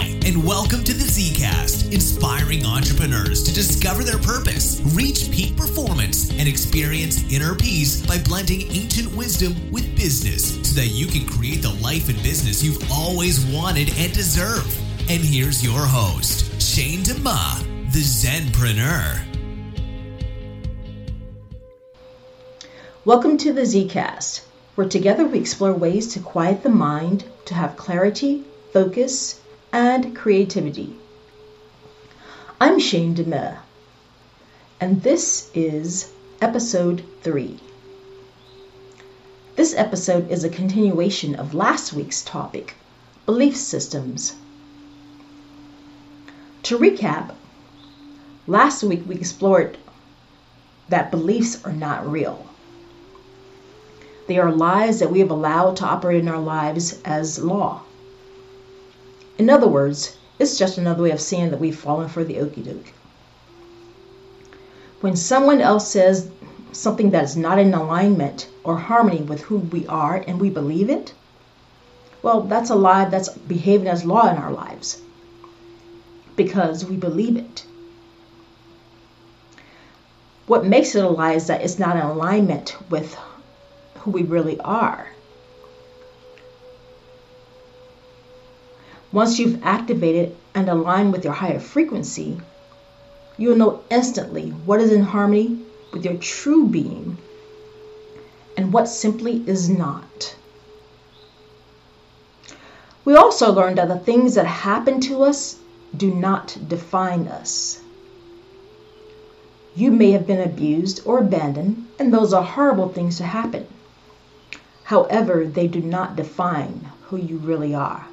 Hi, and welcome to the Zcast, inspiring entrepreneurs to discover their purpose, reach peak performance, and experience inner peace by blending ancient wisdom with business so that you can create the life and business you've always wanted and deserve. And here's your host, Shane DeMa, the Zenpreneur. Welcome to the Zcast, where together we explore ways to quiet the mind, to have clarity, focus, and creativity. I'm Shane DeMere, and this is episode 3. This episode is a continuation of last week's topic belief systems. To recap, last week we explored that beliefs are not real. They are lies that we have allowed to operate in our lives as law. In other words, it's just another way of saying that we've fallen for the okey doke. When someone else says something that is not in alignment or harmony with who we are and we believe it, well, that's a lie that's behaving as law in our lives because we believe it. What makes it a lie is that it's not in alignment with who we really are. Once you've activated and aligned with your higher frequency, you'll know instantly what is in harmony with your true being and what simply is not. We also learned that the things that happen to us do not define us. You may have been abused or abandoned, and those are horrible things to happen. However, they do not define who you really are.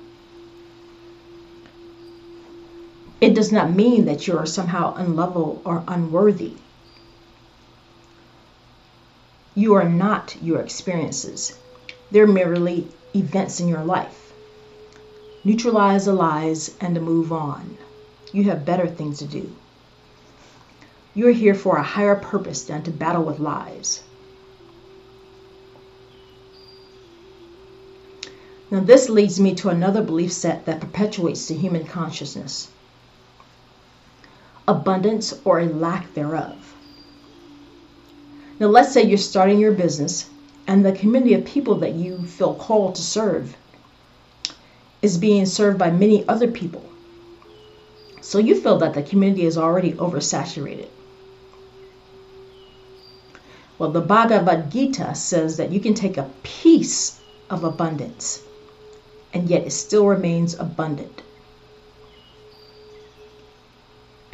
It does not mean that you are somehow unlovable or unworthy. You are not your experiences, they're merely events in your life. Neutralize the lies and move on. You have better things to do. You are here for a higher purpose than to battle with lies. Now, this leads me to another belief set that perpetuates the human consciousness abundance or a lack thereof. Now, let's say you're starting your business and the community of people that you feel called to serve is being served by many other people. So you feel that the community is already oversaturated. Well, the Bhagavad Gita says that you can take a piece of abundance and yet it still remains abundant.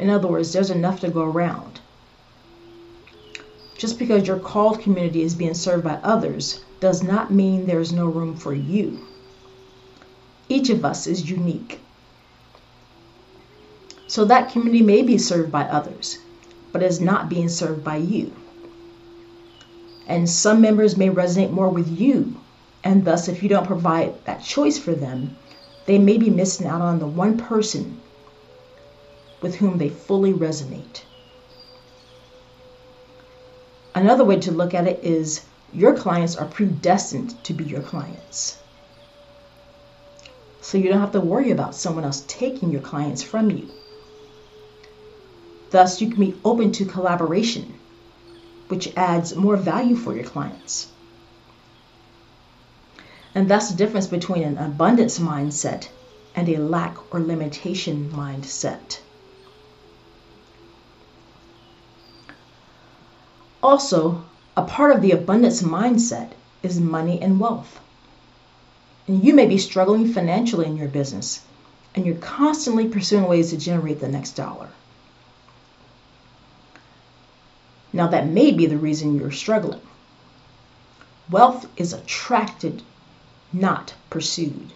In other words, there's enough to go around. Just because your called community is being served by others does not mean there is no room for you. Each of us is unique. So that community may be served by others, but is not being served by you. And some members may resonate more with you and thus, if you don't provide that choice for them, they may be missing out on the one person with whom they fully resonate. Another way to look at it is your clients are predestined to be your clients. So you don't have to worry about someone else taking your clients from you. Thus, you can be open to collaboration, which adds more value for your clients. And that's the difference between an abundance mindset and a lack or limitation mindset. Also, a part of the abundance mindset is money and wealth. And you may be struggling financially in your business, and you're constantly pursuing ways to generate the next dollar. Now, that may be the reason you're struggling. Wealth is attracted not pursued.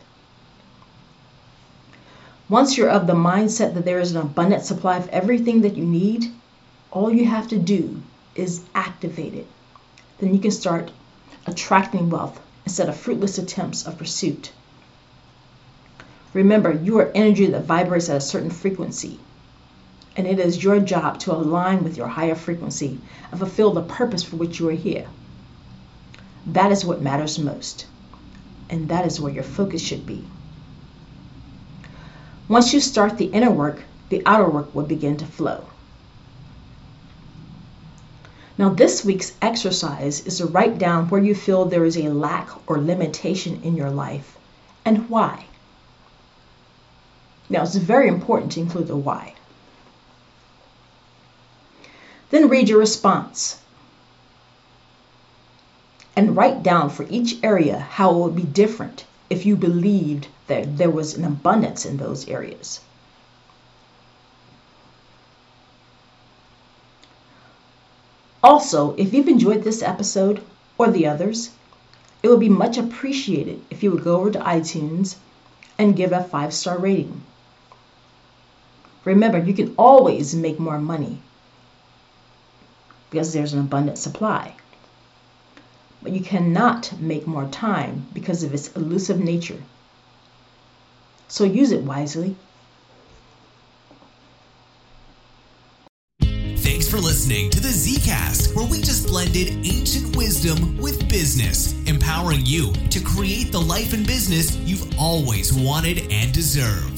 Once you're of the mindset that there is an abundant supply of everything that you need, all you have to do is activated. Then you can start attracting wealth instead of fruitless attempts of pursuit. Remember, you are energy that vibrates at a certain frequency, and it is your job to align with your higher frequency and fulfill the purpose for which you are here. That is what matters most and that is where your focus should be. Once you start the inner work, the outer work will begin to flow. Now, this week's exercise is to write down where you feel there is a lack or limitation in your life and why. Now, it's very important to include the why. Then read your response and write down for each area how it would be different if you believed that there was an abundance in those areas. Also, if you've enjoyed this episode or the others, it would be much appreciated if you would go over to iTunes and give a five star rating. Remember, you can always make more money because there's an abundant supply. But you cannot make more time because of its elusive nature. So use it wisely. For listening to the Zcast, where we just blended ancient wisdom with business, empowering you to create the life and business you've always wanted and deserve.